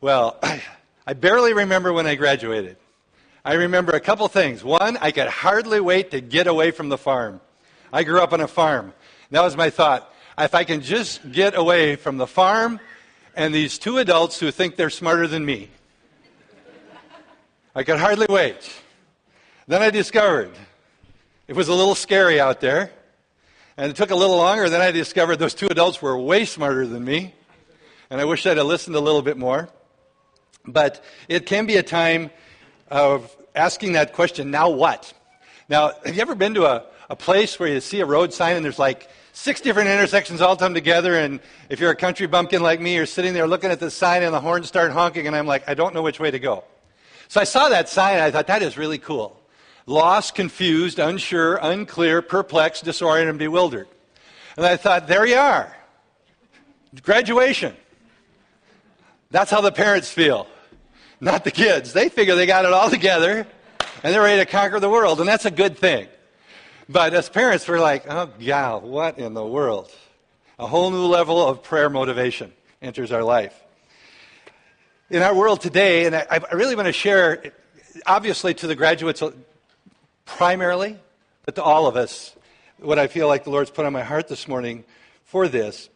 Well, I barely remember when I graduated. I remember a couple things. One, I could hardly wait to get away from the farm. I grew up on a farm. That was my thought. If I can just get away from the farm and these two adults who think they're smarter than me, I could hardly wait. Then I discovered it was a little scary out there. And it took a little longer. Then I discovered those two adults were way smarter than me. And I wish I'd have listened a little bit more. But it can be a time of asking that question, now what? Now, have you ever been to a, a place where you see a road sign and there's like six different intersections all come together, and if you're a country bumpkin like me, you're sitting there looking at the sign and the horns start honking, and I'm like, I don't know which way to go. So I saw that sign and I thought, that is really cool. Lost, confused, unsure, unclear, perplexed, disoriented, and bewildered. And I thought, there you are. Graduation. That's how the parents feel, not the kids. They figure they got it all together and they're ready to conquer the world, and that's a good thing. But as parents, we're like, oh, gal, what in the world? A whole new level of prayer motivation enters our life. In our world today, and I, I really want to share, obviously, to the graduates primarily, but to all of us, what I feel like the Lord's put on my heart this morning for this.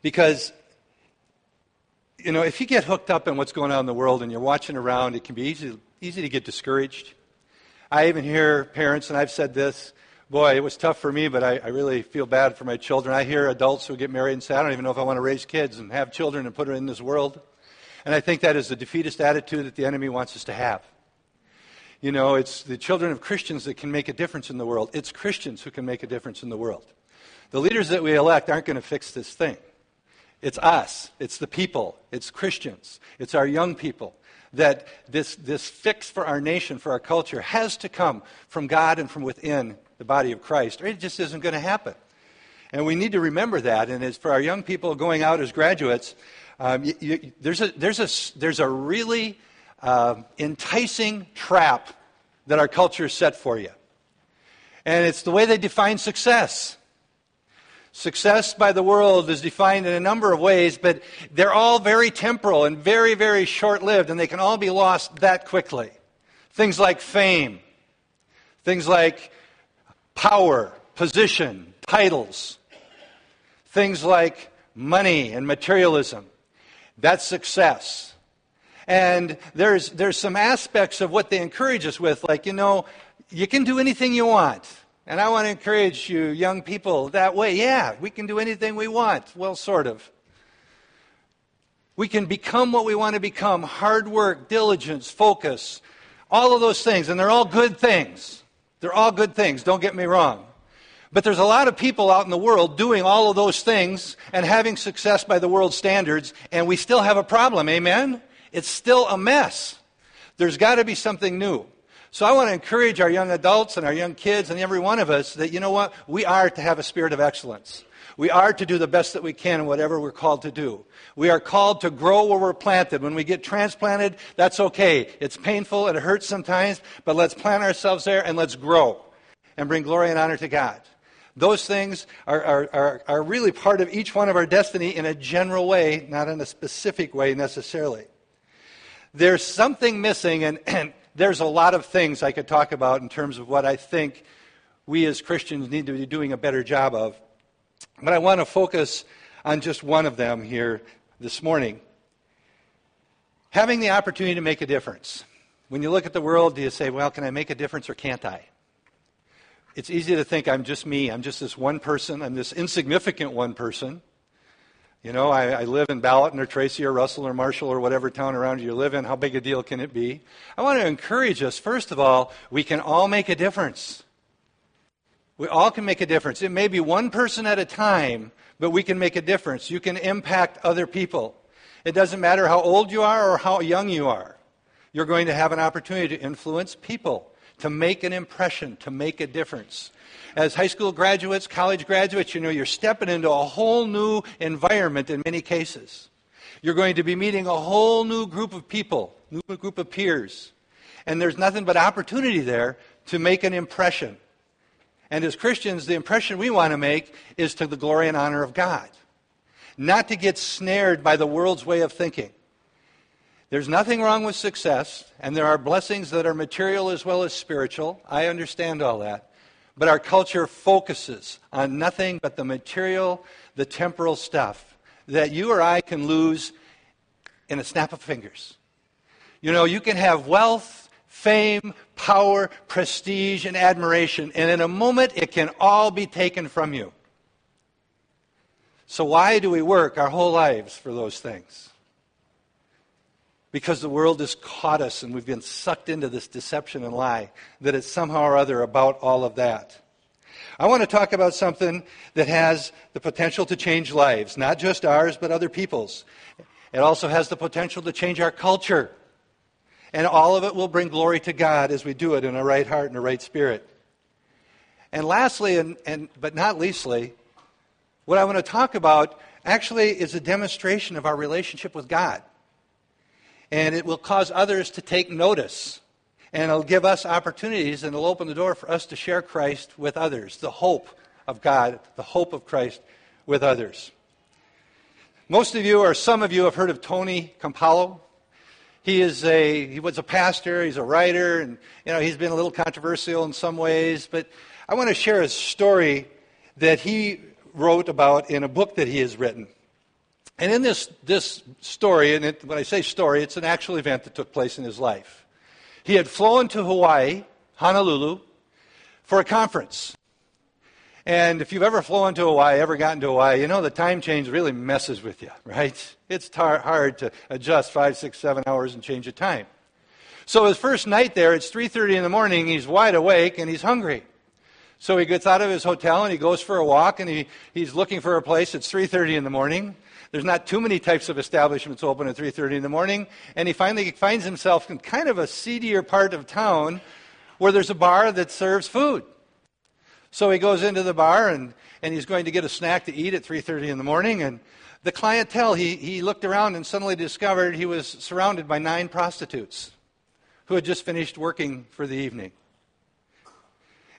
Because, you know, if you get hooked up in what's going on in the world and you're watching around, it can be easy, easy to get discouraged. I even hear parents, and I've said this, boy, it was tough for me, but I, I, really feel bad for my children. I hear adults who get married and say, I don't even know if I want to raise kids and have children and put them in this world. And I think that is the defeatist attitude that the enemy wants us to have. You know, it's the children of Christians that can make a difference in the world. It's Christians who can make a difference in the world. The leaders that we elect aren't going to fix this thing. It's us, it's the people, it's Christians, it's our young people that this, this fix for our nation, for our culture, has to come from God and from within the body of Christ, or it just isn't going to happen. And we need to remember that. And as for our young people going out as graduates, um, you, you, there's, a, there's, a, there's a really uh, enticing trap that our culture set for you. And it's the way they define success. Success by the world is defined in a number of ways, but they're all very temporal and very, very short lived, and they can all be lost that quickly. Things like fame, things like power, position, titles, things like money and materialism. That's success. And there's, there's some aspects of what they encourage us with, like, you know, you can do anything you want. And I want to encourage you, young people, that way. Yeah, we can do anything we want. Well, sort of. We can become what we want to become hard work, diligence, focus, all of those things. And they're all good things. They're all good things, don't get me wrong. But there's a lot of people out in the world doing all of those things and having success by the world standards, and we still have a problem. Amen? It's still a mess. There's got to be something new. So I want to encourage our young adults and our young kids and every one of us that, you know what? We are to have a spirit of excellence. We are to do the best that we can in whatever we're called to do. We are called to grow where we're planted. When we get transplanted, that's okay. It's painful, and it hurts sometimes, but let's plant ourselves there and let's grow and bring glory and honor to God. Those things are, are, are, are really part of each one of our destiny in a general way, not in a specific way necessarily. There's something missing, and, and there's a lot of things I could talk about in terms of what I think we as Christians need to be doing a better job of. But I want to focus on just one of them here this morning. Having the opportunity to make a difference. When you look at the world, do you say, well, can I make a difference or can't I? It's easy to think I'm just me. I'm just this one person. I'm this insignificant one person. You know, I, I, live in Balaton or Tracy or Russell or Marshall or whatever town around you live in. How big a deal can it be? I want to encourage us, first of all, we can all make a difference. We all can make a difference. It may be one person at a time, but we can make a difference. You can impact other people. It doesn't matter how old you are or how young you are. You're going to have an opportunity to influence people, to make an impression, to make a difference as high school graduates, college graduates, you know, you're stepping into a whole new environment in many cases. You're going to be meeting a whole new group of people, new group of peers. And there's nothing but opportunity there to make an impression. And as Christians, the impression we want to make is to the glory and honor of God. Not to get snared by the world's way of thinking. There's nothing wrong with success, and there are blessings that are material as well as spiritual. I understand all that. But our culture focuses on nothing but the material, the temporal stuff that you or I can lose in a snap of fingers. You know, you can have wealth, fame, power, prestige, and admiration, and in a moment it can all be taken from you. So, why do we work our whole lives for those things? Because the world has caught us and we've been sucked into this deception and lie that it's somehow or other about all of that. I want to talk about something that has the potential to change lives, not just ours, but other people's. It also has the potential to change our culture. And all of it will bring glory to God as we do it in a right heart and a right spirit. And lastly, and, and, but not leastly, what I want to talk about actually is a demonstration of our relationship with God and it will cause others to take notice. And it'll give us opportunities and it'll open the door for us to share Christ with others, the hope of God, the hope of Christ with others. Most of you, or some of you, have heard of Tony Campolo. He is a he was a pastor, he's a writer, and you know he's been a little controversial in some ways. But I want to share a story that he wrote about in a book that he has written. And in this, this story, and it, when I say story, it's an actual event that took place in his life. He had flown to Hawaii, Honolulu, for a conference. And if you've ever flown to Hawaii, ever gotten to Hawaii, you know the time change really messes with you, right? It's tar- hard to adjust five, six, seven hours and change the time. So his first night there, it's 3.30 in the morning, he's wide awake and he's hungry. So he gets out of his hotel and he goes for a walk and he, he's looking for a place. It's 3.30 in the morning. There's not too many types of establishments open at 3:30 in the morning, and he finally finds himself in kind of a seedier part of town where there's a bar that serves food. So he goes into the bar and, and he's going to get a snack to eat at 3:30 in the morning and the clientele he, he looked around and suddenly discovered he was surrounded by nine prostitutes who had just finished working for the evening.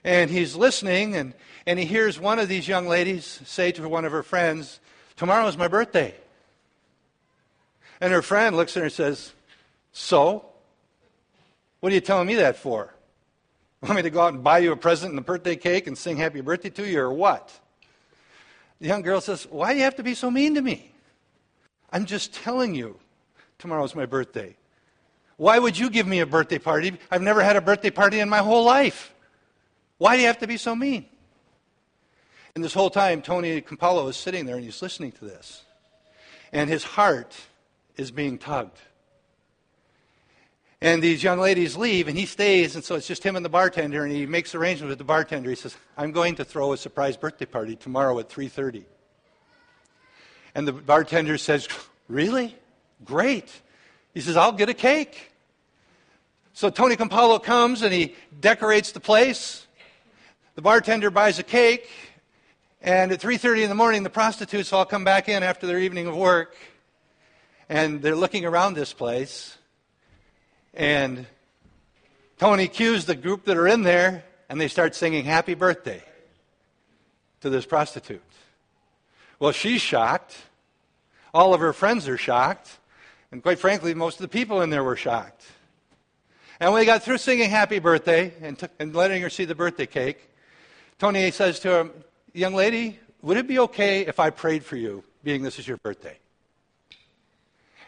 And he's listening and, and he hears one of these young ladies say to one of her friends, Tomorrow is my birthday. And her friend looks at her and says, So? What are you telling me that for? Want me to go out and buy you a present and a birthday cake and sing happy birthday to you, or what? The young girl says, Why do you have to be so mean to me? I'm just telling you, tomorrow's my birthday. Why would you give me a birthday party? I've never had a birthday party in my whole life. Why do you have to be so mean? And this whole time, Tony Campolo is sitting there and he's listening to this. And his heart is being tugged. And these young ladies leave, and he stays, and so it's just him and the bartender, and he makes arrangements with the bartender. He says, I'm going to throw a surprise birthday party tomorrow at 3.30. And the bartender says, Really? Great. He says, I'll get a cake. So Tony Campolo comes, and he decorates the place. The bartender buys a cake, and at 3:30 in the morning, the prostitutes all come back in after their evening of work, and they're looking around this place. And Tony cues the group that are in there, and they start singing "Happy Birthday" to this prostitute. Well, she's shocked. All of her friends are shocked, and quite frankly, most of the people in there were shocked. And when they got through singing "Happy Birthday" and, t- and letting her see the birthday cake, Tony says to her, young lady, would it be okay if I prayed for you, being this is your birthday?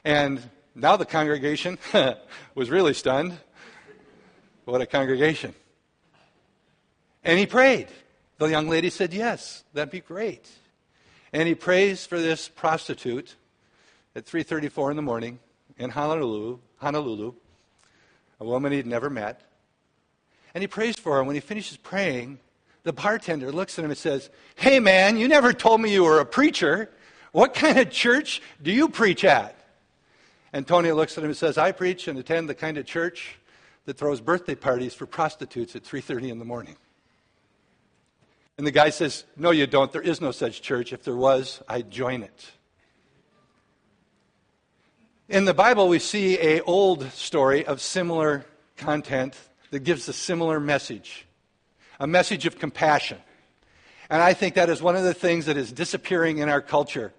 And now the congregation was really stunned. What a congregation. And he prayed. The young lady said, Yes, that'd be great. And he prays for this prostitute at 3:34 in the morning in Honolulu, Honolulu, a woman he'd never met. And he prays for her. When he finishes praying, the bartender looks at him and says, Hey man, you never told me you were a preacher. What kind of church do you preach at? And Tony looks at him and says, I preach and attend the kind of church that throws birthday parties for prostitutes at 3:30 in the morning. And the guy says, "No you don't. There is no such church. If there was, I'd join it." In the Bible we see a old story of similar content that gives a similar message a message of compassion. And I think that is one of the things that is disappearing in our culture.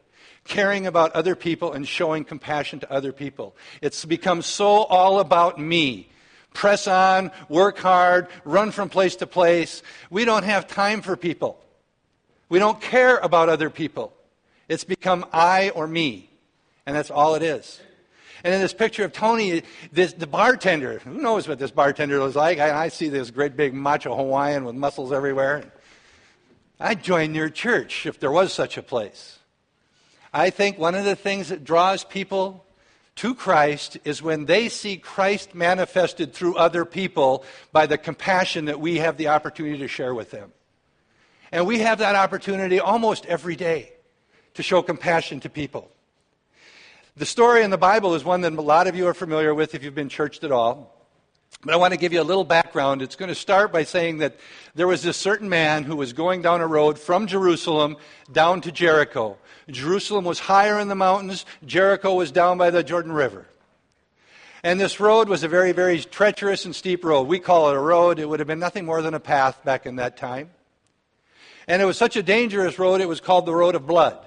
caring about other people and showing compassion to other people. It's become so all about me. Press on, work hard, run from place to place. We don't have time for people. We don't care about other people. It's become I or me. And that's all it is. And in this picture of Tony, this, the bartender, who knows what this bartender looks like? I, I see this great big macho Hawaiian with muscles everywhere. I'd join your church if there was such a place. I think one of the things that draws people to Christ is when they see Christ manifested through other people by the compassion that we have the opportunity to share with them. And we have that opportunity almost every day to show compassion to people. The story in the Bible is one that a lot of you are familiar with if you've been churched at all. But I want to give you a little background. It's going to start by saying that there was this certain man who was going down a road from Jerusalem down to Jericho. Jerusalem was higher in the mountains, Jericho was down by the Jordan River. And this road was a very, very treacherous and steep road. We call it a road. It would have been nothing more than a path back in that time. And it was such a dangerous road, it was called the Road of Blood.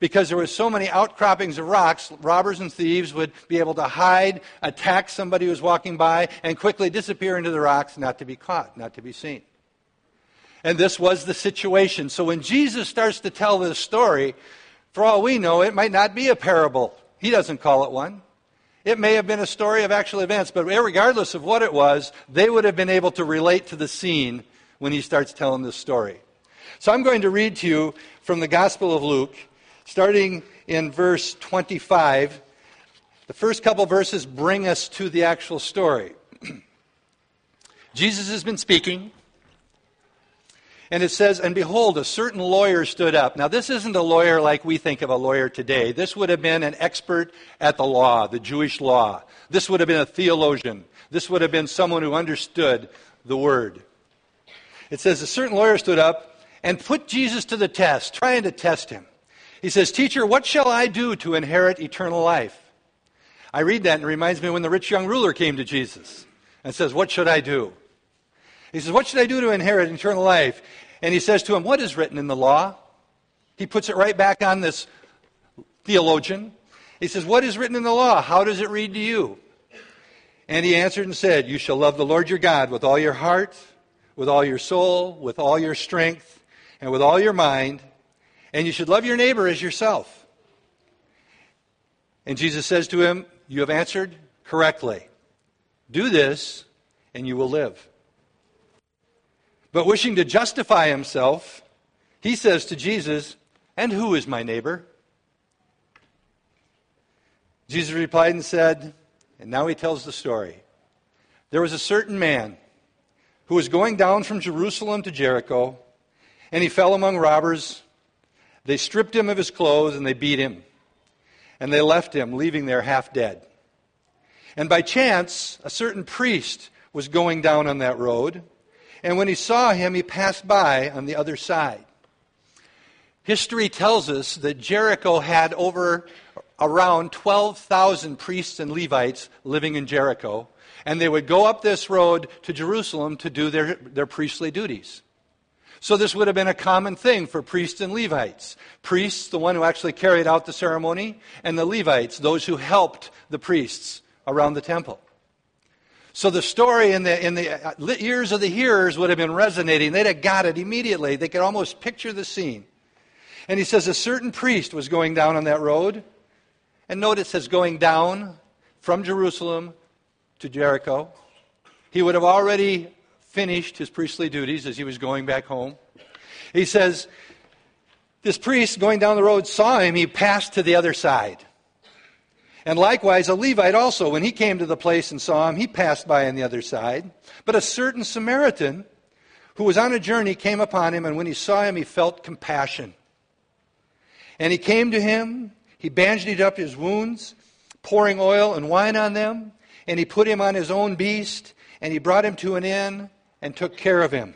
Because there were so many outcroppings of rocks, robbers and thieves would be able to hide, attack somebody who was walking by, and quickly disappear into the rocks, not to be caught, not to be seen. And this was the situation. So when Jesus starts to tell this story, for all we know, it might not be a parable. He doesn't call it one. It may have been a story of actual events, but regardless of what it was, they would have been able to relate to the scene when he starts telling this story. So I'm going to read to you from the Gospel of Luke, starting in verse 25. The first couple verses bring us to the actual story. Jesus has been speaking. And it says, And behold, a certain lawyer stood up. Now, this isn't a lawyer like we think of a lawyer today. This would have been an expert at the law, the Jewish law. This would have been a theologian. This would have been someone who understood the word. It says, A certain lawyer stood up and put Jesus to the test, trying to test him. He says, Teacher, what shall I do to inherit eternal life? I read that and it reminds me when the rich young ruler came to Jesus and says, What should I do? He says, What should I do to inherit eternal life? And he says to him, What is written in the law? He puts it right back on this theologian. He says, What is written in the law? How does it read to you? And he answered and said, You shall love the Lord your God with all your heart, with all your soul, with all your strength, and with all your mind, and you should love your neighbor as yourself. And Jesus says to him, You have answered correctly. Do this, and you will live. But wishing to justify himself, he says to Jesus, And who is my neighbor? Jesus replied and said, and now he tells the story. There was a certain man who was going down from Jerusalem to Jericho, and he fell among robbers. They stripped him of his clothes and they beat him, and they left him, leaving there half dead. And by chance, a certain priest was going down on that road. And when he saw him, he passed by on the other side. History tells us that Jericho had over around 12,000 priests and Levites living in Jericho, and they would go up this road to Jerusalem to do their, their priestly duties. So this would have been a common thing for priests and Levites. Priests, the one who actually carried out the ceremony, and the Levites, those who helped the priests around the temple. So the story in the, in the uh, ears of the hearers would have been resonating. They'd have got it immediately. They could almost picture the scene. And he says a certain priest was going down on that road. And note it says going down from Jerusalem to Jericho. He would have already finished his priestly duties as he was going back home. He says, This priest going down the road saw him. He passed to the other side. And likewise, a Levite also, when he came to the place and saw him, he passed by on the other side. But a certain Samaritan who was on a journey came upon him, and when he saw him, he felt compassion. And he came to him, he bandaged up his wounds, pouring oil and wine on them, and he put him on his own beast, and he brought him to an inn and took care of him.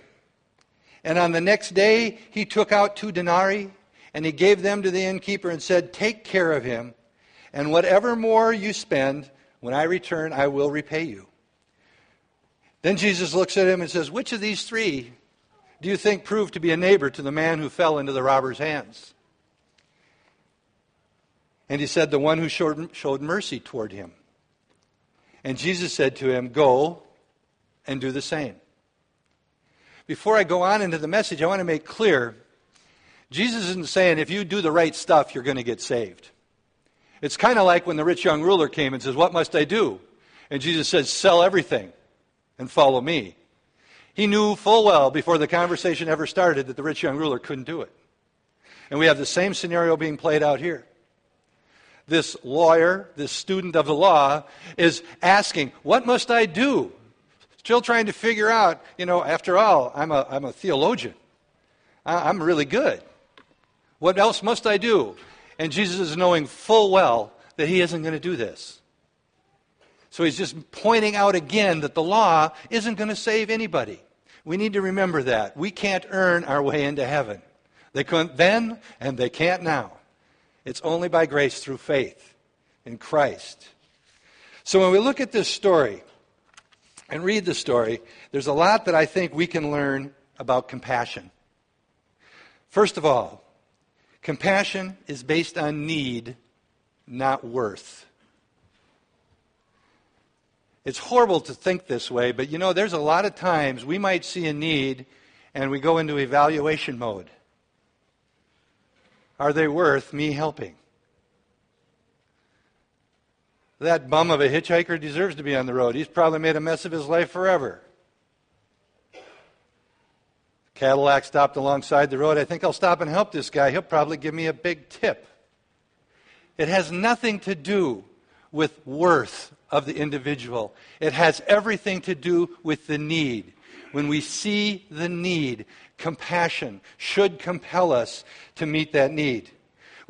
And on the next day, he took out two denarii, and he gave them to the innkeeper and said, Take care of him and whatever more you spend, when I return, I will repay you. Then Jesus looks at him and says, Which of these three do you think proved to be a neighbor to the man who fell into the robber's hands? And he said, The one who showed, showed mercy toward him. And Jesus said to him, Go and do the same. Before I go on into the message, I want to make clear Jesus isn't saying if you do the right stuff, you're going to get saved. It's kind of like when the rich young ruler came and says, What must I do? And Jesus says, Sell everything and follow me. He knew full well before the conversation ever started that the rich young ruler couldn't do it. And we have the same scenario being played out here. This lawyer, this student of the law, is asking, What must I do? Still trying to figure out, you know, after all, I'm a, I'm a theologian. I'm really good. What else must I do? And Jesus is knowing full well that he isn't going to do this. So he's just pointing out again that the law isn't going to save anybody. We need to remember that. We can't earn our way into heaven. They couldn't then, and they can't now. It's only by grace through faith in Christ. So when we look at this story and read the story, there's a lot that I think we can learn about compassion. First of all, compassion is based on need, not worth. It's horrible to think this way, but you know, there's a lot of times we might see a need and we go into evaluation mode. Are they worth me helping? That bum of a hitchhiker deserves to be on the road. He's probably made a mess of his life forever. Cadillac stopped alongside the road. I think I'll stop and help this guy. He'll probably give me a big tip. It has nothing to do with worth of the individual. It has everything to do with the need. When we see the need, compassion should compel us to meet that need.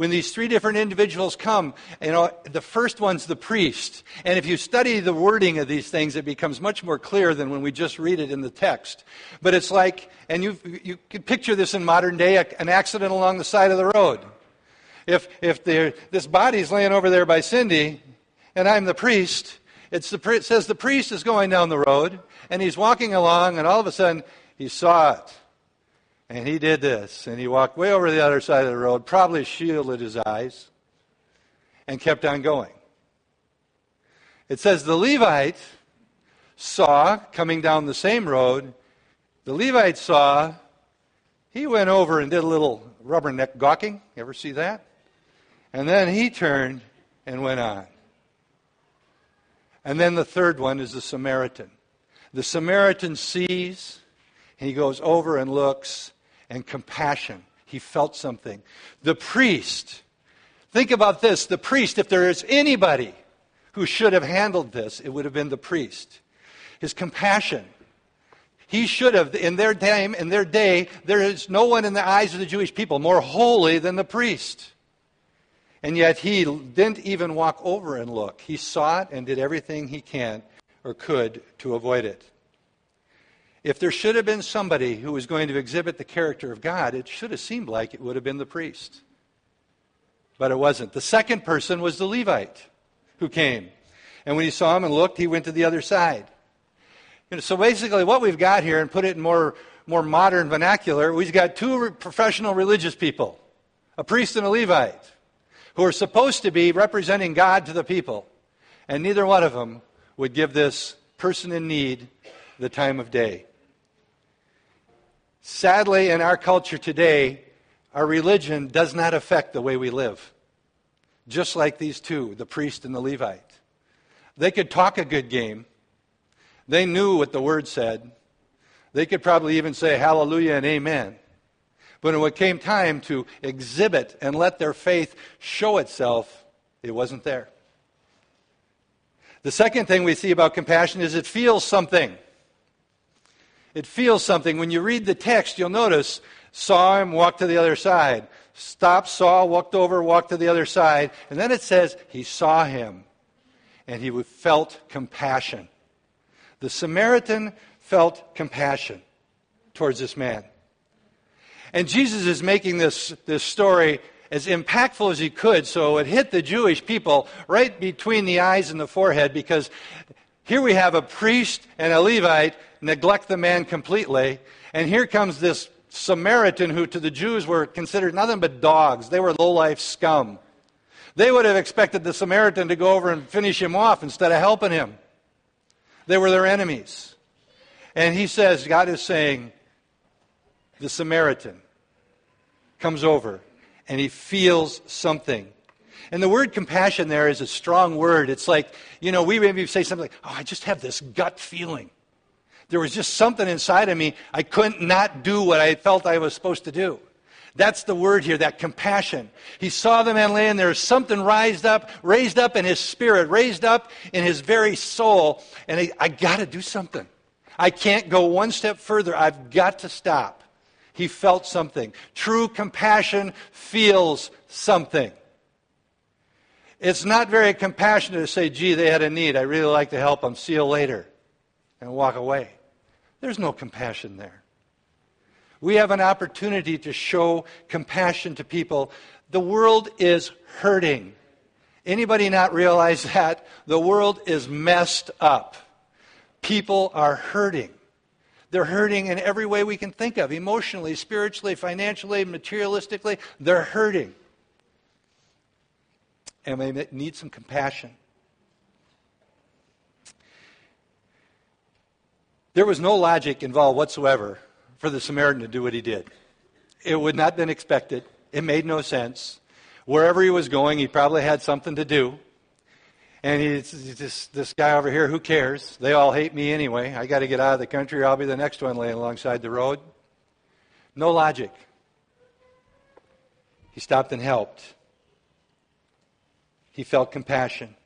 When these three different individuals come, you know, the first one's the priest. And if you study the wording of these things, it becomes much more clear than when we just read it in the text. But it's like, and you, you can picture this in modern day, an accident along the side of the road. If, if this body's laying over there by Cindy, and I'm the priest. The, it says the priest is going down the road, and he's walking along, and all of a sudden he saw it. And he did this, and he walked way over the other side of the road, probably shielded his eyes, and kept on going. It says the Levite saw, coming down the same road, the Levite saw, he went over and did a little rubberneck gawking. You ever see that? And then he turned and went on. And then the third one is the Samaritan. The Samaritan sees, and he goes over and looks, and compassion. He felt something. The priest, think about this the priest, if there is anybody who should have handled this, it would have been the priest. His compassion. He should have, in their time, in their day, there is no one in the eyes of the Jewish people more holy than the priest. And yet he didn't even walk over and look. He saw it and did everything he can or could to avoid it. If there should have been somebody who was going to exhibit the character of God, it should have seemed like it would have been the priest. But it wasn't. The second person was the Levite who came. And when he saw him and looked, he went to the other side. You know, so basically, what we've got here, and put it in more, more modern vernacular, we've got two professional religious people a priest and a Levite who are supposed to be representing God to the people. And neither one of them would give this person in need the time of day. Sadly, in our culture today, our religion does not affect the way we live. Just like these two, the priest and the Levite. They could talk a good game. They knew what the word said. They could probably even say hallelujah and amen. But when it came time to exhibit and let their faith show itself, it wasn't there. The second thing we see about compassion is it feels something. It feels something. When you read the text, you'll notice saw him, walked to the other side. Stopped, saw, walked over, walked to the other side. And then it says he saw him and he felt compassion. The Samaritan felt compassion towards this man. And Jesus is making this, this story as impactful as he could so it hit the Jewish people right between the eyes and the forehead because here we have a priest and a Levite neglect the man completely. And here comes this Samaritan who to the Jews were considered nothing but dogs. They were low life scum. They would have expected the Samaritan to go over and finish him off instead of helping him. They were their enemies. And he says, God is saying, the Samaritan comes over and he feels something. And the word compassion there is a strong word. It's like, you know, we maybe say something like, oh, I just have this gut feeling. There was just something inside of me. I couldn't not do what I felt I was supposed to do. That's the word here, that compassion. He saw the man laying there, something raised up, raised up in his spirit, raised up in his very soul, and he, I got to do something. I can't go one step further. I've got to stop. He felt something. True compassion feels something. It's not very compassionate to say, gee, they had a need. I really like to help them. See you later. And walk away. There's no compassion there. We have an opportunity to show compassion to people. The world is hurting. Anybody not realize that? The world is messed up. People are hurting. They're hurting in every way we can think of emotionally, spiritually, financially, materialistically. They're hurting. And they need some compassion. There was no logic involved whatsoever for the Samaritan to do what he did. It would not have been expected. It made no sense. Wherever he was going, he probably had something to do. And he's this, this guy over here, who cares? They all hate me anyway. I got to get out of the country, I'll be the next one laying alongside the road. No logic. He stopped and helped. He felt compassion.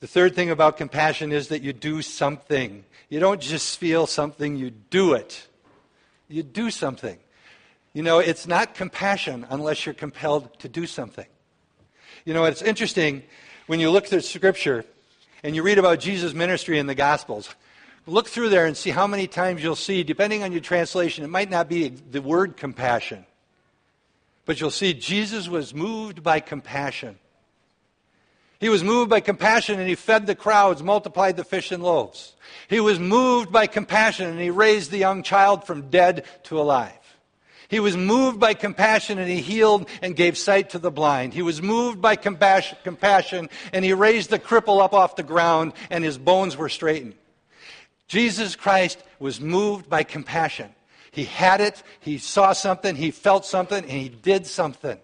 The third thing about compassion is that you do something. You don't just feel something, you do it. You do something. You know, it's not compassion unless you're compelled to do something. You know, it's interesting when you look through Scripture and you read about Jesus' ministry in the Gospels. Look through there and see how many times you'll see, depending on your translation, it might not be the word compassion, but you'll see Jesus was moved by compassion. He was moved by compassion and he fed the crowds, multiplied the fish and loaves. He was moved by compassion and he raised the young child from dead to alive. He was moved by compassion and he healed and gave sight to the blind. He was moved by compassion and he raised the cripple up off the ground and his bones were straightened. Jesus Christ was moved by compassion. He had it, he saw something, he felt something, and he did something.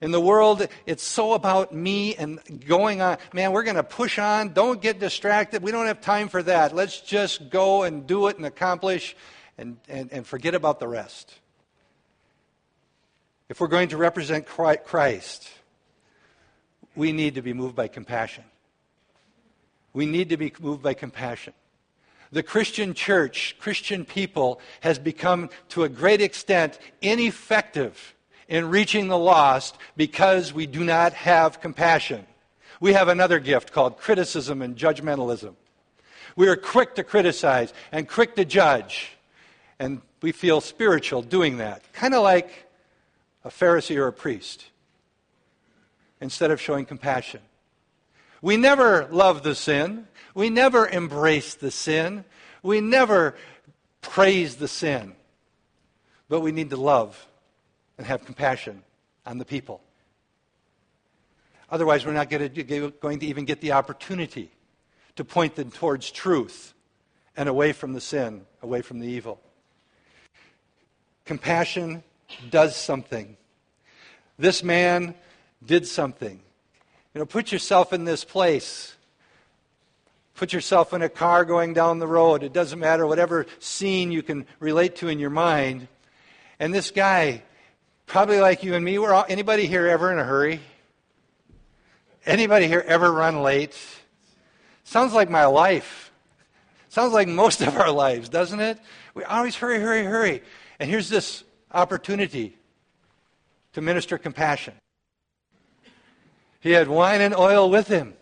In the world, it's so about me and going on. Man, we're going to push on. Don't get distracted. We don't have time for that. Let's just go and do it and accomplish and, and, and forget about the rest. If we're going to represent Christ, we need to be moved by compassion. We need to be moved by compassion. The Christian church, Christian people, has become to a great extent ineffective in reaching the lost because we do not have compassion. We have another gift called criticism and judgmentalism. We are quick to criticize and quick to judge, and we feel spiritual doing that, kind of like a Pharisee or a priest, instead of showing compassion. We never love the sin. We never embrace the sin. We never praise the sin. But we need to love and have compassion on the people. Otherwise, we're not going to even get the opportunity to point them towards truth and away from the sin, away from the evil. Compassion does something. This man did something. You know, put yourself in this place. Put yourself in a car going down the road. It doesn't matter, whatever scene you can relate to in your mind. And this guy Probably like you and me. We're all, anybody here ever in a hurry? Anybody here ever run late? Sounds like my life. Sounds like most of our lives, doesn't it? We always hurry, hurry, hurry. And here's this opportunity to minister compassion. He had wine and oil with him.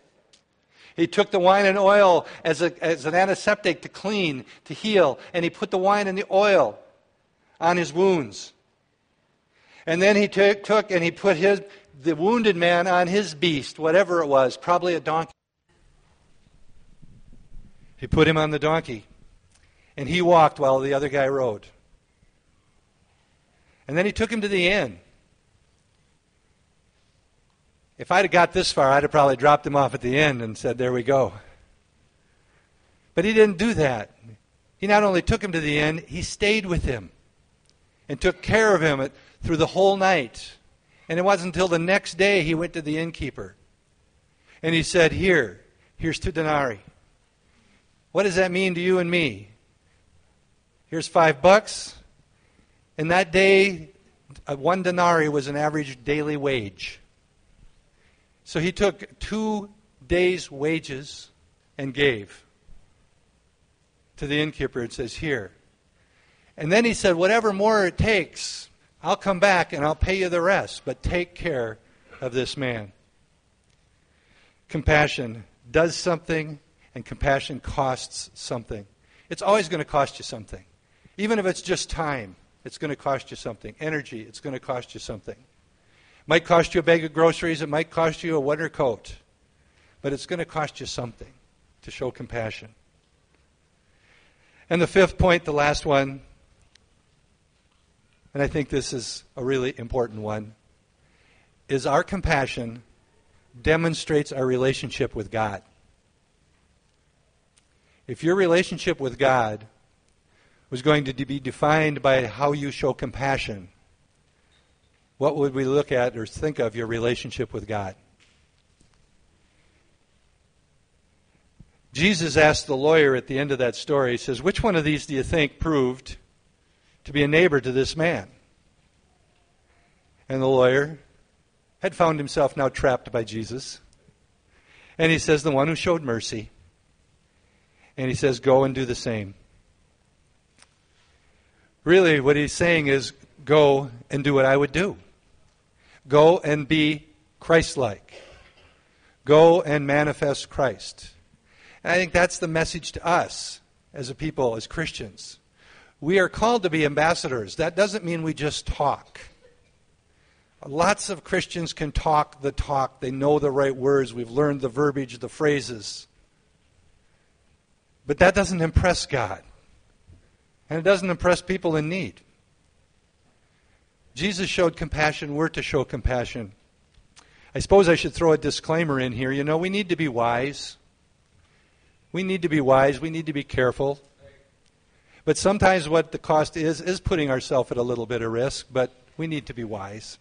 He took the wine and oil as, a, as an antiseptic to clean, to heal, and he put the wine and the oil on his wounds. And then he took, took and he put his, the wounded man on his beast, whatever it was, probably a donkey. He put him on the donkey. And he walked while the other guy rode. And then he took him to the inn. If I'd have got this far, I'd have probably dropped him off at the end and said, There we go. But he didn't do that. He not only took him to the end, he stayed with him and took care of him through the whole night. And it wasn't until the next day he went to the innkeeper. And he said, Here, here's two denarii. What does that mean to you and me? Here's five bucks. And that day, uh, one denarii was an average daily wage. So he took two days' wages and gave to the innkeeper and says, Here. And then he said, Whatever more it takes, I'll come back and I'll pay you the rest, but take care of this man. Compassion does something, and compassion costs something. It's always going to cost you something. Even if it's just time, it's going to cost you something. Energy, it's going to cost you something. It might cost you a bag of groceries, it might cost you a winter coat, but it's going to cost you something to show compassion. And the fifth point, the last one, and I think this is a really important one, is our compassion demonstrates our relationship with God. If your relationship with God was going to be defined by how you show compassion, what would we look at or think of your relationship with God? Jesus asked the lawyer at the end of that story, he says, Which one of these do you think proved to be a neighbor to this man? And the lawyer had found himself now trapped by Jesus. And he says, The one who showed mercy. And he says, Go and do the same. Really, what he's saying is, Go and do what I would do. Go and be Christ like. Go and manifest Christ. And I think that's the message to us as a people, as Christians. We are called to be ambassadors. That doesn't mean we just talk. Lots of Christians can talk the talk. They know the right words. We've learned the verbiage, the phrases. But that doesn't impress God. And it doesn't impress people in need. Jesus showed compassion. We're to show compassion. I suppose I should throw a disclaimer in here. You know, we need to be wise. We need to be wise. We need to be careful. But sometimes what the cost is, is putting ourselves at a little bit of risk, but we need to be wise.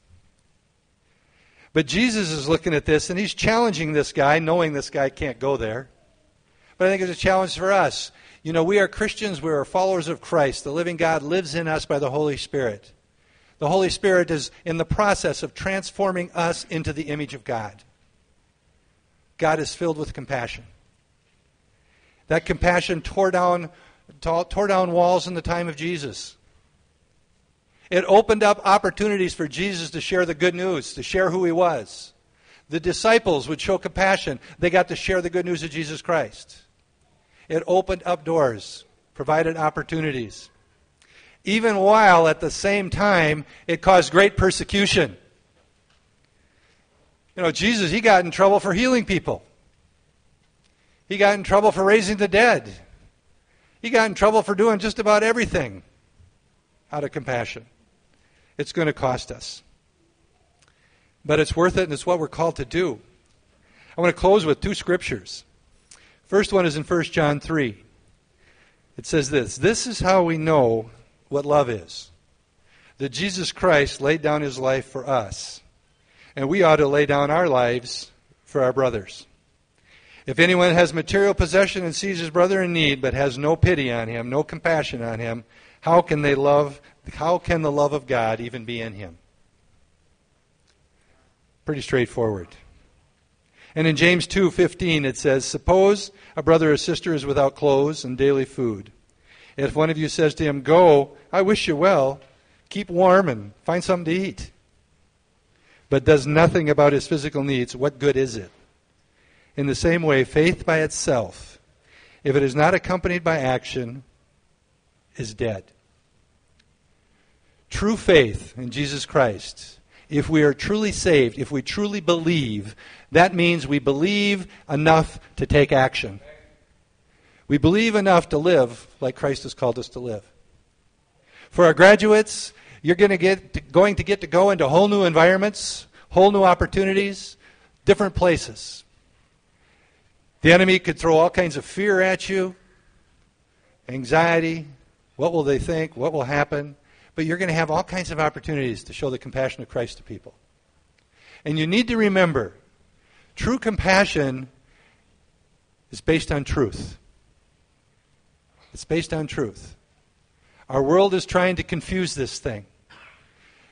But Jesus is looking at this and he's challenging this guy, knowing this guy can't go there. But I think it's a challenge for us. You know, we are Christians, we are followers of Christ. The living God lives in us by the Holy Spirit. The Holy Spirit is in the process of transforming us into the image of God. God is filled with compassion. That compassion tore down, tore down walls in the time of Jesus. It opened up opportunities for Jesus to share the good news, to share who he was. The disciples would show compassion. They got to share the good news of Jesus Christ. It opened up doors, provided opportunities. Even while at the same time it caused great persecution. You know, Jesus, he got in trouble for healing people. He got in trouble for raising the dead. He got in trouble for doing just about everything out of compassion. It's going to cost us. But it's worth it, and it's what we're called to do. I want to close with two scriptures. First one is in 1 John 3. It says this This is how we know what love is that Jesus Christ laid down his life for us, and we ought to lay down our lives for our brothers. If anyone has material possession and sees his brother in need, but has no pity on him, no compassion on him, how can they love how can the love of God even be in him? Pretty straightforward. And in James 2:15 it says, "Suppose a brother or sister is without clothes and daily food. If one of you says to him, "Go, I wish you well, keep warm and find something to eat," but does nothing about his physical needs, what good is it? In the same way, faith by itself, if it is not accompanied by action, is dead. True faith in Jesus Christ, if we are truly saved, if we truly believe, that means we believe enough to take action. We believe enough to live like Christ has called us to live. For our graduates, you're going to get going to get to go into whole new environments, whole new opportunities, different places. The enemy could throw all kinds of fear at you, anxiety, what will they think, what will happen, but you're going to have all kinds of opportunities to show the compassion of Christ to people. And you need to remember true compassion is based on truth. It's based on truth. Our world is trying to confuse this thing.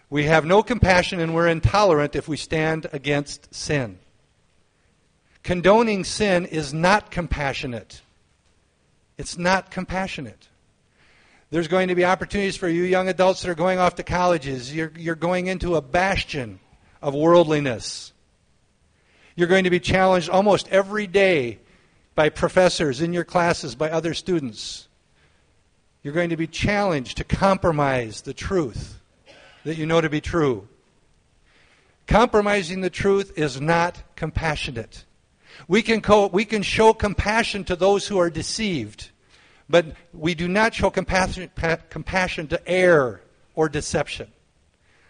We have no compassion and we're intolerant if we stand against sin. Condoning sin is not compassionate. It's not compassionate. There's going to be opportunities for you young adults that are going off to colleges. You're, you're going into a bastion of worldliness. You're going to be challenged almost every day by professors in your classes, by other students. You're going to be challenged to compromise the truth that you know to be true. Compromising the truth is not compassionate. We can, co- we can show compassion to those who are deceived, but we do not show compassion, pa- compassion to error or deception.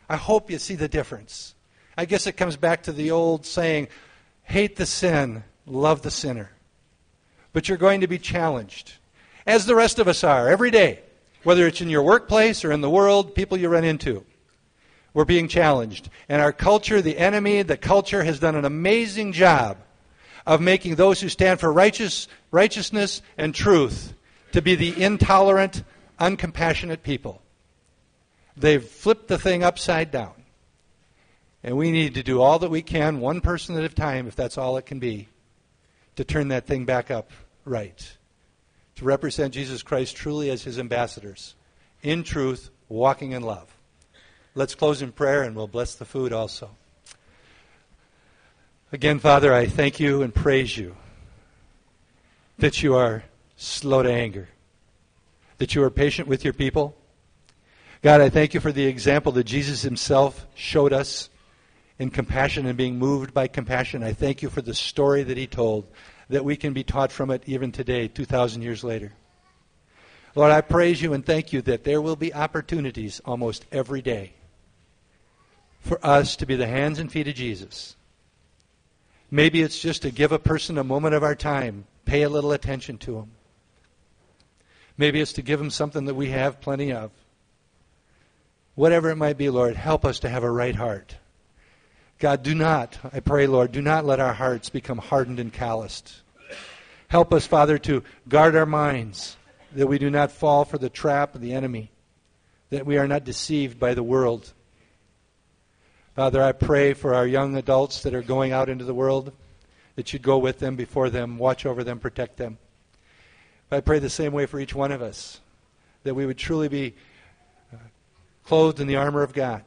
I hope you see the difference. I guess it comes back to the old saying hate the sin, love the sinner. But you're going to be challenged, as the rest of us are, every day, whether it's in your workplace or in the world, people you run into. We're being challenged. And our culture, the enemy, the culture has done an amazing job of making those who stand for righteous, righteousness and truth to be the intolerant, uncompassionate people. They've flipped the thing upside down. And we need to do all that we can, one person at a time, if that's all it can be, to turn that thing back up right. To represent Jesus Christ truly as his ambassadors, in truth, walking in love. Let's close in prayer and we'll bless the food also. Again, Father, I thank you and praise you that you are slow to anger, that you are patient with your people. God, I thank you for the example that Jesus himself showed us in compassion and being moved by compassion. I thank you for the story that he told, that we can be taught from it even today, 2,000 years later. Lord, I praise you and thank you that there will be opportunities almost every day for us to be the hands and feet of Jesus Maybe it's just to give a person a moment of our time, pay a little attention to them. Maybe it's to give them something that we have plenty of. Whatever it might be, Lord, help us to have a right heart. God, do not, I pray, Lord, do not let our hearts become hardened and calloused. Help us, Father, to guard our minds, that we do not fall for the trap of the enemy, that we are not deceived by the world. Father, I pray for our young adults that are going out into the world, that you'd go with them, before them, watch over them, protect them. I pray the same way for each one of us, that we would truly be uh, clothed in the armor of God,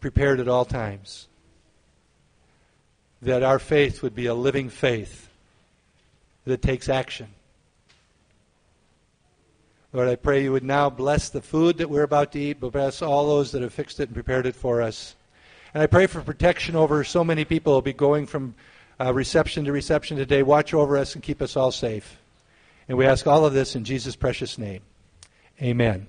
prepared at all times. That our faith would be a living faith that takes action. Lord, I pray you would now bless the food that we're about to eat, but bless all those that have fixed it and prepared it for us. And I pray for protection over so many people who will be going from uh, reception to reception today. Watch over us and keep us all safe. And we ask all of this in Jesus' precious name. Amen.